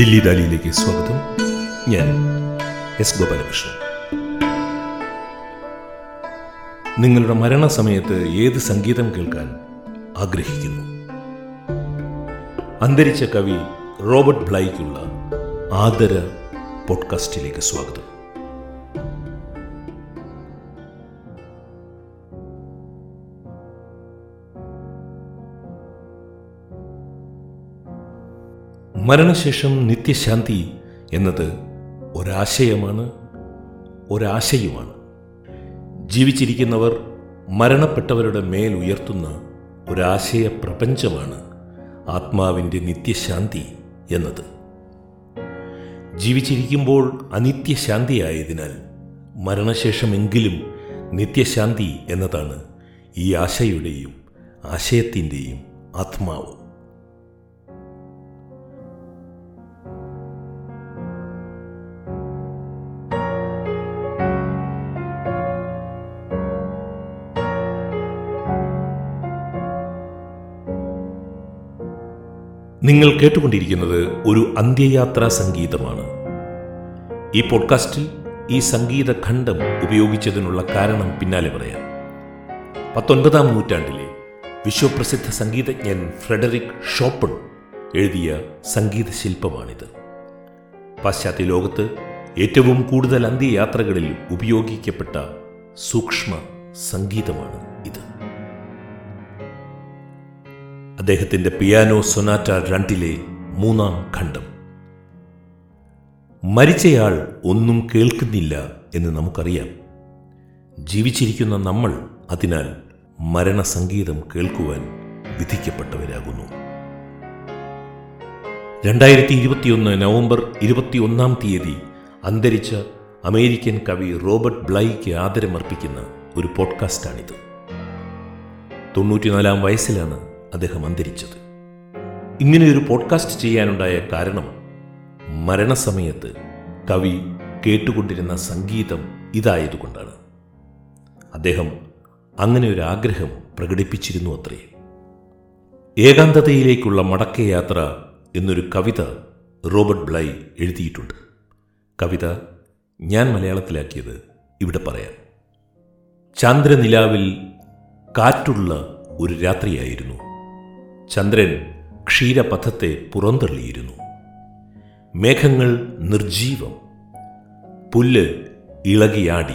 ദില്ലി ദാലിയിലേക്ക് സ്വാഗതം. ഞാൻ എസ് ഗോപാലകൃഷ്ണൻ. നിങ്ങളുടെ മരണസമയത്ത് ഏത് സംഗീതം കേൾക്കാൻ ആഗ്രഹിക്കുന്നു? അന്തരിച്ച കവി റോബർട്ട് ബ്ലൈക്കുള്ള ആദര പോഡ്കാസ്റ്റിലേക്ക് സ്വാഗതം. മരണശേഷം നിത്യശാന്തി എന്നത് ഒരാശയമാണ് ഒരാശയുമാണ്. ജീവിച്ചിരിക്കുന്നവർ മരണപ്പെട്ടവരുടെ മേൽ ഉയർത്തുന്ന ഒരാശയ പ്രപഞ്ചമാണ് ആത്മാവിന്റെ നിത്യശാന്തി എന്നത്. ജീവിച്ചിരിക്കുമ്പോൾ അനിത്യശാന്തിയായതിനാൽ മരണശേഷമെങ്കിലും നിത്യശാന്തി എന്നതാണ് ഈ ആശയുടെയും ആശയത്തിന്റെയും ആത്മാവ്. നിങ്ങൾ കേട്ടുകൊണ്ടിരിക്കുന്നത് ഒരു അന്ത്യയാത്രാ സംഗീതമാണ്. ഈ പോഡ്കാസ്റ്റിൽ ഈ സംഗീത ഖണ്ഡം ഉപയോഗിച്ചതിനുള്ള കാരണം പിന്നാലെ പറയാം. പത്തൊൻപതാം നൂറ്റാണ്ടിലെ വിശ്വപ്രസിദ്ധ സംഗീതജ്ഞൻ ഫ്രെഡറിക് ഷോപ്പൺ എഴുതിയ സംഗീത ശില്പമാണിത് പാശ്ചാത്യ ലോകത്ത് ഏറ്റവും കൂടുതൽ അന്ത്യയാത്രകളിൽ ഉപയോഗിക്കപ്പെട്ട സൂക്ഷ്മ സംഗീതമാണ്. അദ്ദേഹത്തിന്റെ പിയാനോ സൊനാറ്റ രണ്ടിലെ മൂന്നാം ഖണ്ഡം. മരിച്ചയാൾ ഒന്നും കേൾക്കുന്നില്ല എന്ന് നമുക്കറിയാം. ജീവിച്ചിരിക്കുന്ന നമ്മൾ അതിനാൽ മരണസംഗീതം കേൾക്കുവാൻ വിധിക്കപ്പെട്ടവരാകുന്നു. രണ്ടായിരത്തി ഇരുപത്തിയൊന്ന് നവംബർ ഇരുപത്തിയൊന്നാം തീയതി അന്തരിച്ച അമേരിക്കൻ കവി റോബർട്ട് ബ്ലൈക്ക് ആദരമർപ്പിക്കുന്ന ഒരു പോഡ്കാസ്റ്റാണിത്. തൊണ്ണൂറ്റിനാലാം വയസ്സിലാണ് അദ്ദേഹം അന്തരിച്ചത്. ഇങ്ങനെയൊരു പോഡ്കാസ്റ്റ് ചെയ്യാനുണ്ടായ കാരണം മരണസമയത്ത് കവി കേട്ടുകൊണ്ടിരുന്ന സംഗീതം ഇതായതുകൊണ്ടാണ്. അദ്ദേഹം അങ്ങനെ ഒരു ആഗ്രഹം പ്രകടിപ്പിച്ചിരുന്നു അത്രേ. ഏകാന്തതയിലേക്കുള്ള മടക്കയാത്ര എന്നൊരു കവിത റോബർട്ട് ബ്ലൈ എഴുതിയിട്ടുണ്ട്. കവിത ഞാൻ മലയാളത്തിലാക്കിയത് ഇവിടെ പറയാം. ചാന്ദ്രനിലാവിൽ കാറ്റുള്ള ഒരു രാത്രിയായിരുന്നു. ചന്ദ്രൻ ക്ഷീരപഥത്തെ പുറന്തള്ളിയിരുന്നു. മേഘങ്ങൾ നിർജീവം പുല്ല് ഇളകിയാടി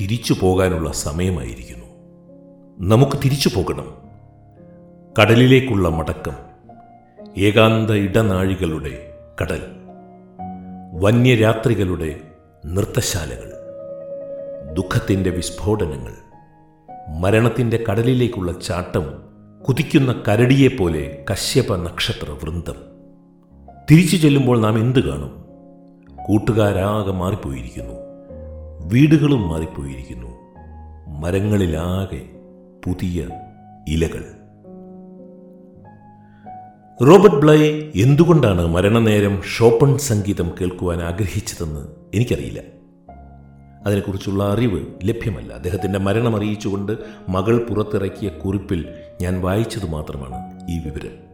തിരിച്ചു പോകാനുള്ള സമയമായിരിക്കുന്നു. നമുക്ക് തിരിച്ചു പോകണം. കടലിലേക്കുള്ള മടക്കം. ഏകാന്ത ഇടനാഴികളുടെ കടൽ. വന്യരാത്രികളുടെ നൃത്തശാലകൾ. ദുഃഖത്തിന്റെ വിസ്ഫോടനങ്ങൾ. മരണത്തിന്റെ കടലിലേക്കുള്ള ചാട്ടം കുതിക്കുന്ന കരടിയെപ്പോലെ കശ്യപ നക്ഷത്ര വൃന്ദം തിരിച്ചു ചെല്ലുമ്പോൾ നാം എന്ത് കാണും? കൂട്ടുകാരാകെ മാറിപ്പോയിരിക്കുന്നു. വീടുകളും മാറിപ്പോയിരിക്കുന്നു. മരങ്ങളിലാകെ പുതിയ ഇലകൾ. റോബർട്ട് ബ്ലൈ എന്തുകൊണ്ടാണ് മരണനേരം ഷോപ്പൺ സംഗീതം കേൾക്കുവാൻ ആഗ്രഹിച്ചതെന്ന് എനിക്കറിയില്ല. അതിനെക്കുറിച്ചുള്ള അറിവ് ലഭ്യമല്ല. അദ്ദേഹത്തിന്റെ മരണം അറിയിച്ചുകൊണ്ട് മകൾ പുറത്തിറക്കിയ കുറിപ്പിൽ ഞാൻ വായിച്ചത് മാത്രമാണ് ഈ വിവരം.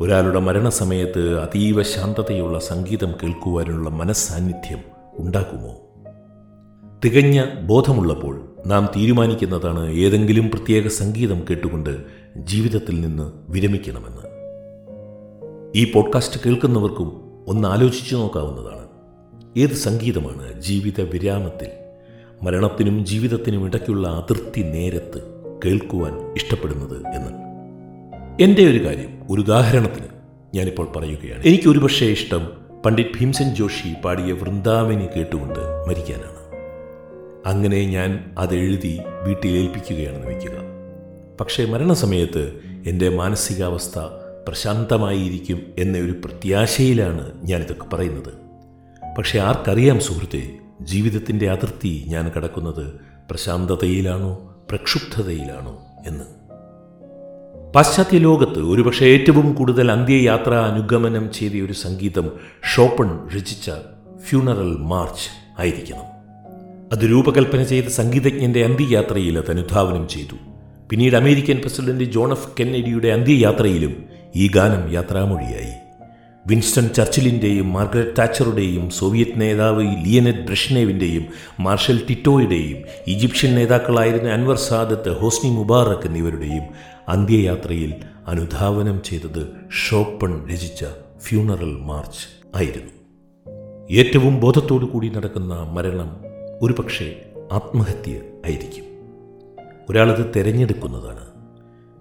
ഒരാളുടെ മരണസമയത്ത് അതീവ ശാന്തതയുള്ള സംഗീതം കേൾക്കുവാനുള്ള മനസ്സാന്നിധ്യം ഉണ്ടാക്കുമോ തികഞ്ഞ ബോധമുള്ളപ്പോൾ നാം തീരുമാനിക്കുന്നതാണ് ഏതെങ്കിലും പ്രത്യേക സംഗീതം കേട്ടുകൊണ്ട് ജീവിതത്തിൽ നിന്ന് വിരമിക്കണമെന്ന്. ഈ പോഡ്കാസ്റ്റ് കേൾക്കുന്നവർക്കും ഒന്ന് ആലോചിച്ചു നോക്കാവുന്നതാണ്. ഏത് സംഗീതമാണ് ജീവിത വിരാമത്തിൽ? മരണത്തിനും ജീവിതത്തിനും ഇടയ്ക്കുള്ള അതിർത്തി നേരത്ത് കേൾക്കുവാൻ ഇഷ്ടപ്പെടുന്നത് എന്ന്. എന്റെ ഒരു കാര്യം ഒരു ഉദാഹരണത്തിന് ഞാനിപ്പോൾ പറയുകയാണ്. എനിക്ക് ഒരുപക്ഷേ ഇഷ്ടം പണ്ഡിറ്റ് ഭീംസെൻ ജോഷി പാടിയ വൃന്ദാവനി കേട്ടുകൊണ്ട് മരിക്കാനാണ്. അങ്ങനെ ഞാൻ അതെഴുതി വീട്ടിൽ ഏൽപ്പിക്കുകയാണെന്ന് വയ്ക്കുക. പക്ഷേ മരണസമയത്ത് എന്റെ മാനസികാവസ്ഥ പ്രശാന്തമായിരിക്കും എന്ന ഒരു പ്രത്യാശയിലാണ് ഞാനിതൊക്കെ പറയുന്നത്. പക്ഷെ ആർക്കറിയാം സുഹൃത്തെ ജീവിതത്തിന്റെ അതിർത്തി ഞാൻ കടക്കുന്നത് പ്രശാന്തതയിലാണോ പ്രക്ഷുബ്ധതയിലാണോ എന്ന്. പാശ്ചാത്യ ലോകത്ത് ഒരുപക്ഷെ ഏറ്റവും കൂടുതൽ അന്ത്യയാത്ര അനുഗമനം ചെയ്ത ഒരു സംഗീതം ഷോപ്പൺ രചിച്ച ഫ്യൂണറൽ മാർച്ച് ആയിരിക്കണം. അത് രൂപകൽപ്പന ചെയ്ത സംഗീതജ്ഞന്റെ അന്ത്യയാത്രയിൽ അത് അനുധാവനം ചെയ്തു. പിന്നീട് അമേരിക്കൻ പ്രസിഡന്റ് ജോൺ എഫ് കെന്നഡിയുടെ അന്ത്യയാത്രയിലും ഈ ഗാനം യാത്രാമൊഴിയായി. വിൻസ്റ്റൺ ചർച്ചിലിന്റെയും മാർഗരറ്റ് താച്ചറുടെയും സോവിയറ്റ് നേതാവ് ലിയനറ്റ് ബ്രഷ്നേവിന്റെയും മാർഷൽ ടിറ്റോയുടെയും ഈജിപ്ഷ്യൻ നേതാക്കളായിരുന്ന അൻവർ സാദത്ത് ഹോസ്നി മുബാറക് എന്നിവരുടെയും അന്ത്യയാത്രയിൽ അനുധാവനം ചെയ്തത് ഷോപ്പൺ രചിച്ച ഫ്യൂണറൽ മാർച്ച് ആയിരുന്നു. ഏറ്റവും ബോധത്തോടു കൂടി നടക്കുന്ന മരണം ഒരുപക്ഷെ ആത്മഹത്യ ആയിരിക്കും. ഒരാളത് തിരഞ്ഞെടുക്കുന്നതാണ്.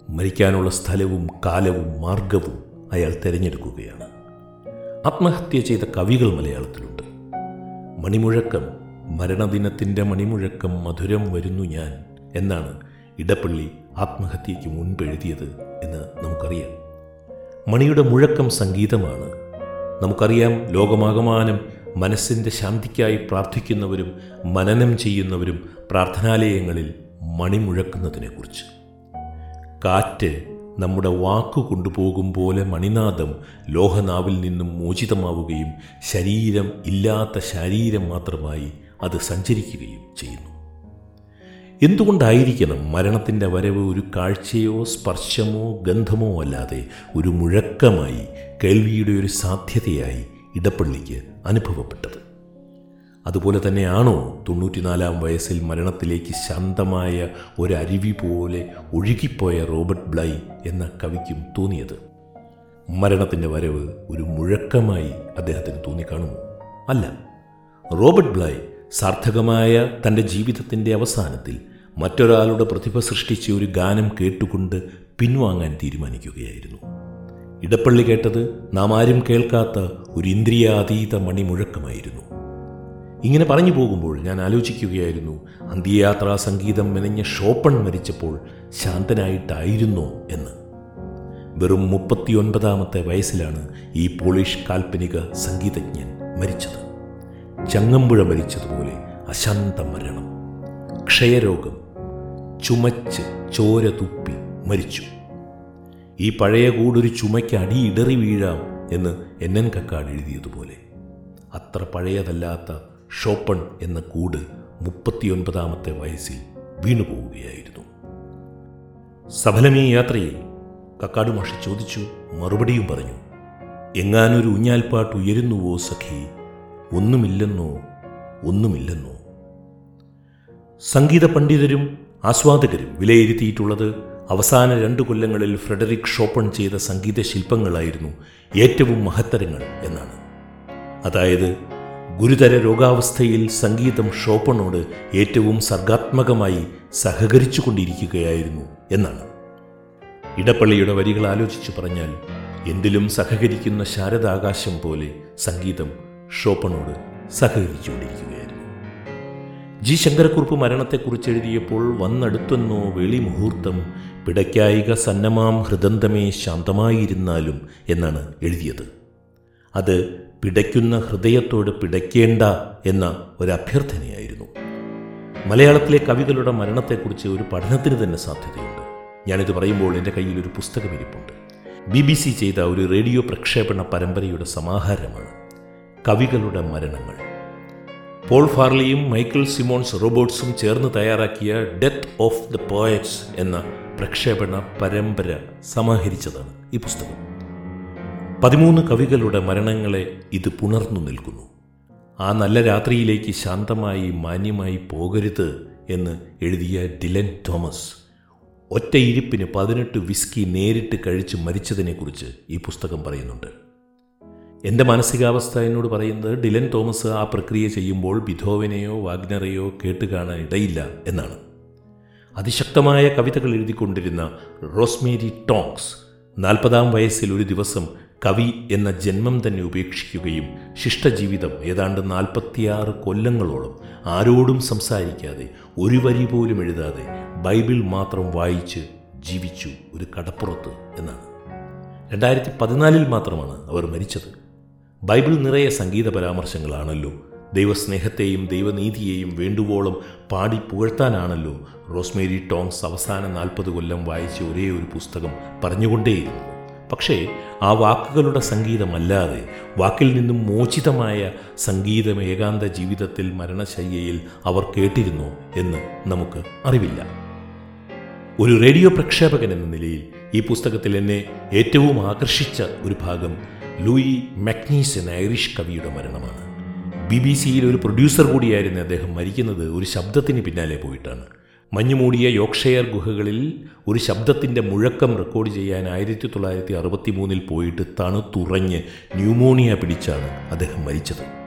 മരിക്കാനുള്ള സ്ഥലവും കാലവും മാർഗവും അയാൾ തിരഞ്ഞെടുക്കുകയാണ്. ആത്മഹത്യ ചെയ്ത കവികൾ മലയാളത്തിലുണ്ട്. മണിമുഴക്കം മരണദിനത്തിന്റെ മണിമുഴക്കം മധുരം വരുന്നു ഞാൻ എന്നാണ് ഇടപ്പള്ളി ആത്മഹത്യയ്ക്ക് മുൻപ് എഴുതിയത് എന്ന് നമുക്കറിയാം. മണിയുടെ മുഴക്കം സംഗീതമാണ്. നമുക്കറിയാം ലോകമാകമാനം മനസ്സിന്റെ ശാന്തിക്കായി പ്രാർത്ഥിക്കുന്നവരും മനനം ചെയ്യുന്നവരും പ്രാർത്ഥനാലയങ്ങളിൽ മണിമുഴക്കുന്നതിനെക്കുറിച്ച്. കാറ്റ് നമ്മുടെ വാക്കു കൊണ്ടുപോകും പോലെ മണിനാദം ലോഹനാവിൽ നിന്നും മോചിതമാവുകയും ശരീരം ഇല്ലാത്ത ശരീരം മാത്രമായി അത് സഞ്ചരിക്കുകയും ചെയ്യുന്നു. എന്തുകൊണ്ടായിരിക്കണം മരണത്തിന്റെ വരവ് ഒരു കാഴ്ചയോ സ്പർശമോ ഗന്ധമോ അല്ലാതെ ഒരു മുഴക്കമായി കേൾവിയുടെ ഒരു സാധ്യതയായി ഇടപ്പള്ളിക്ക് അനുഭവപ്പെട്ടത്? അതുപോലെ തന്നെയാണോ തൊണ്ണൂറ്റിനാലാം വയസ്സിൽ മരണത്തിലേക്ക് ശാന്തമായ ഒരരുവി പോലെ ഒഴുകിപ്പോയ റോബർട്ട് ബ്ലൈ എന്ന കവിക്കും തോന്നിയത്? മരണത്തിന്റെ വരവ് ഒരു മുഴക്കമായി അദ്ദേഹത്തിന് തോന്നിക്കാണുമോ? അല്ല. റോബർട്ട് ബ്ലൈ സാർത്ഥകമായ തന്റെ ജീവിതത്തിന്റെ അവസാനത്തിൽ മറ്റൊരാളുടെ പ്രതിഭ സൃഷ്ടിച്ച ഒരു ഗാനം കേട്ടുകൊണ്ട് പിൻവാങ്ങാൻ തീരുമാനിക്കുകയായിരുന്നു. ഇടപ്പള്ളി കേട്ടത് നാം ആരും കേൾക്കാത്ത ഒരു ഇന്ദ്രിയാതീത മണിമുഴക്കമായിരുന്നു. ഇങ്ങനെ പറഞ്ഞു പോകുമ്പോൾ ഞാൻ ആലോചിക്കുകയായിരുന്നു. അന്ത്യയാത്രാ സംഗീതം മെനഞ്ഞ ഷോപ്പൺ മരിച്ചപ്പോൾ ശാന്തനായിട്ടായിരുന്നോ എന്ന്. വെറും മുപ്പത്തിയൊൻപതാമത്തെ വയസ്സിലാണ് ഈ പോളിഷ് കാൽപ്പനിക സംഗീതജ്ഞൻ മരിച്ചത്. ചങ്ങമ്പുഴ മരിച്ചതുപോലെ അശാന്ത മരണം. ക്ഷയരോഗം. ചുമച്ച് ചോര തുപ്പി മരിച്ചു. ഈ പഴയ കൂടൊരു ചുമയ്ക്ക് അടിയിടറി വീഴാം എന്ന് എൻ എൻ കക്കാട് എഴുതിയതുപോലെ. അത്ര പഴയതല്ലാത്ത ഷോപ്പൺ എന്ന കൂട് മുപ്പത്തിയൊൻപതാമത്തെ വയസ്സിൽ വീണുപോവുകയായിരുന്നു. സഫലമീ യാത്രയിൽ കക്കാട് മാഷി ചോദിച്ചു മറുപടിയും പറഞ്ഞു എങ്ങാനൊരു ഊഞ്ഞാൽപ്പാട്ട് ഉയരുന്നുവോ സഖി? ഒന്നുമില്ലെന്നോ? ഒന്നുമില്ലെന്നോ? സംഗീത പണ്ഡിതരും ആസ്വാദകരും വിലയിരുത്തിയിട്ടുള്ളത് അവസാന രണ്ടു കൊല്ലങ്ങളിൽ ഫ്രെഡറിക് ഷോപ്പൺ ചെയ്ത സംഗീത ശില്പങ്ങളായിരുന്നു ഏറ്റവും മഹത്തരങ്ങൾ എന്നാണ്. അതായത് ഗുരുതര രോഗാവസ്ഥയിൽ സംഗീതം ഷോപ്പണോട് ഏറ്റവും സർഗാത്മകമായി സഹകരിച്ചു കൊണ്ടിരിക്കുകയായിരുന്നു എന്നാണ്. ഇടപ്പള്ളിയുടെ വരികൾ ആലോചിച്ചു പറഞ്ഞാൽ എന്തിലും സഹകരിക്കുന്ന ശാരദാകാശം പോലെ സംഗീതം ഷോപ്പണോട് സഹകരിച്ചുകൊണ്ടിരിക്കുകയായിരുന്നു. ജി ശങ്കരക്കുറുപ്പ് മരണത്തെക്കുറിച്ച് എഴുതിയപ്പോൾ വന്നടുത്തെന്നോ വെളി മുഹൂർത്തം പിടയ്ക്കായിക സന്നമാം ഹൃദന്തമേ ശാന്തമായിരുന്നാലും എന്നാണ് എഴുതിയത്. അത് പിടയ്ക്കുന്ന ഹൃദയത്തോട് പിടയ്ക്കേണ്ട എന്ന അഭ്യർത്ഥനയായിരുന്നു മലയാളത്തിലെ കവികളുടെ മരണത്തെക്കുറിച്ച് ഒരു പഠനത്തിന് തന്നെ സാധ്യതയുണ്ട്. ഞാനിത് പറയുമ്പോൾ എന്റെ കയ്യിൽ ഒരു പുസ്തകം ഇരിപ്പുണ്ട്. ബി ബി സി ചെയ്ത ഒരു റേഡിയോ പ്രക്ഷേപണ പരമ്പരയുടെ സമാഹാരമാണ് കവികളുടെ മരണങ്ങൾ. പോൾ ഫാർലിയും മൈക്കിൾ സിമോൺസ് റോബോട്ട്സും ചേർന്ന് തയ്യാറാക്കിയ ഡെത്ത് ഓഫ് ദ പോയറ്റ്സ് എന്ന പ്രക്ഷേപണ പരമ്പര സമാഹരിച്ചതാണ് ഈ പുസ്തകം. പതിമൂന്ന് കവികളുടെ മരണങ്ങളെ ഇത് പുണർന്നു നിൽക്കുന്നു. ആ നല്ല രാത്രിയിലേക്ക് ശാന്തമായി മാന്യമായി പോകരുത് എന്ന് എഴുതിയ ഡിലൻ തോമസ്. ഒറ്റയിരിപ്പിന് പതിനെട്ട് വിസ്കി നേരിട്ട് കഴിച്ച് മരിച്ചതിനെക്കുറിച്ച് ഈ പുസ്തകം പറയുന്നുണ്ട്. എന്റെ മാനസികാവസ്ഥ എന്നോട് പറയുന്നത് ഡിലൻ തോമസ് ആ പ്രക്രിയ ചെയ്യുമ്പോൾ ബിധോവനെയോ വാഗ്നറെയോ കേട്ട് കാണാൻ ഇടയില്ല എന്നാണ്. അതിശക്തമായ കവിതകൾ എഴുതിക്കൊണ്ടിരുന്ന റോസ്മേരി ടോങ്സ് നാൽപ്പതാം വയസ്സിൽ ഒരു ദിവസം കവി എന്ന ജന്മം തന്നെ ഉപേക്ഷിക്കുകയും ശിഷ്ടജീവിതം ഏതാണ്ട് നാൽപ്പത്തിയാറ് കൊല്ലങ്ങളോളം ആരോടും സംസാരിക്കാതെ ഒരു വരി പോലും എഴുതാതെ ബൈബിൾ മാത്രം വായിച്ച് ജീവിച്ചു ഒരു കടപ്പുറത്ത് എന്നാണ്. രണ്ടായിരത്തി പതിനാലിൽ മാത്രമാണ് അവർ മരിച്ചത്. ബൈബിൾ നിറയെ സംഗീത പരാമർശങ്ങളാണല്ലോ. ദൈവസ്നേഹത്തെയും ദൈവനീതിയെയും വേണ്ടുവോളം പാടി പുകഴ്ത്താനാണല്ലോ റോസ്മേരി ടോങ്സ് അവസാന നാൽപ്പത് കൊല്ലം വായിച്ച ഒരേ ഒരു പുസ്തകം പറഞ്ഞുകൊണ്ടേയിരുന്നു. പക്ഷേ ആ വാക്കുകളുടെ സംഗീതമല്ലാതെ വാക്കിൽ നിന്നും മോചിതമായ സംഗീതം ഏകാന്ത ജീവിതത്തിൽ മരണശയ്യയിൽ അവർ കേട്ടിരുന്നു എന്ന് നമുക്ക് അറിവില്ല. ഒരു റേഡിയോ പ്രക്ഷേപകൻ എന്ന നിലയിൽ ഈ പുസ്തകത്തിൽ എന്നെ ഏറ്റവും ആകർഷിച്ച ഒരു ഭാഗം ലൂയി മക്നീസ് എന്ന ഐറിഷ് കവിയുടെ മരണമാണ്. ബി ബി സിയിൽ ഒരു പ്രൊഡ്യൂസർ കൂടിയായിരുന്നു അദ്ദേഹം മരിക്കുന്നത് ഒരു ശബ്ദത്തിന് പിന്നാലെ പോയിട്ടാണ്. മഞ്ഞുമൂടിയ യോക്ഷയർ ഗുഹകളിൽ ഒരു ശബ്ദത്തിന്റെ മുഴക്കം റെക്കോർഡ് ചെയ്യാൻ ആയിരത്തി തൊള്ളായിരത്തി അറുപത്തി മൂന്നിൽ പോയിട്ട് തണുത്തുറഞ്ഞ് ന്യൂമോണിയ പിടിച്ചാണ് അദ്ദേഹം മരിച്ചത്.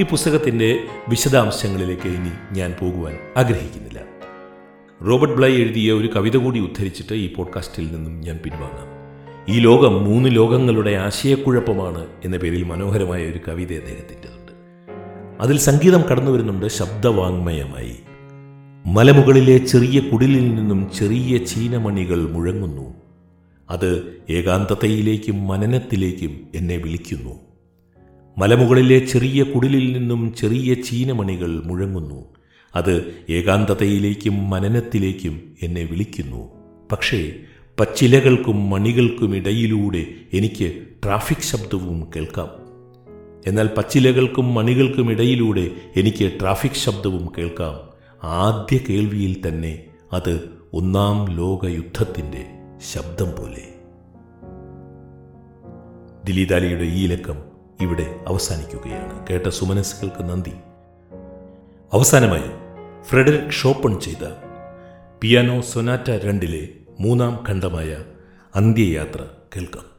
ഈ പുസ്തകത്തിന്റെ വിശദാംശങ്ങളിലേക്ക് ഇനി ഞാൻ പോകുവാൻ ആഗ്രഹിക്കുന്നില്ല. റോബർട്ട് ബ്ലൈ എഴുതിയ ഒരു കവിത കൂടി ഉദ്ധരിച്ചിട്ട് ഈ പോഡ്കാസ്റ്റിൽ നിന്നും ഞാൻ പിൻവാങ്ങാം. ഈ ലോകം മൂന്ന് ലോകങ്ങളുടെ ആശയക്കുഴപ്പമാണ് എന്ന പേരിൽ മനോഹരമായ ഒരു കവിത അദ്ദേഹത്തിന്റെതുണ്ട്. അതിൽ സംഗീതം കടന്നു വരുന്നുണ്ട് ശബ്ദവാങ്മയമായി. മലമുകളിലെ ചെറിയ കുടിലിൽ നിന്നും ചെറിയ ചീനമണികൾ മുഴങ്ങുന്നു. അത് ഏകാന്തതയിലേക്കും മനനത്തിലേക്കും എന്നെ വിളിക്കുന്നു. മലമുകളിലെ ചെറിയ കുടിലിൽ നിന്നും ചെറിയ ചീനമണികൾ മുഴങ്ങുന്നു. അത് ഏകാന്തതയിലേക്കും മനനത്തിലേക്കും എന്നെ വിളിക്കുന്നു. പക്ഷേ പച്ചിലകൾക്കും മണികൾക്കുമിടയിലൂടെ എനിക്ക് ട്രാഫിക് ശബ്ദവും കേൾക്കാം. എന്നാൽ പച്ചിലകൾക്കും മണികൾക്കുമിടയിലൂടെ എനിക്ക് ട്രാഫിക് ശബ്ദവും കേൾക്കാം. ആദ്യ കേൾവിയിൽ തന്നെ അത് ഒന്നാം ലോകയുദ്ധത്തിന്റെ ശബ്ദം പോലെ. ദിലീതാലിയുടെ ഈ ലക്കം ഇവിടെ അവസാനിക്കുകയാണ്. കേട്ട സുമനസ്സുകൾക്ക് നന്ദി. അവസാനമായി ഫ്രെഡറിക് ഷോപ്പൺ ചെയ്ത പിയാനോ സൊനാറ്റ രണ്ടിലെ മൂന്നാം ഖണ്ഡമായ അന്ത്യയാത്ര കേൾക്കാം.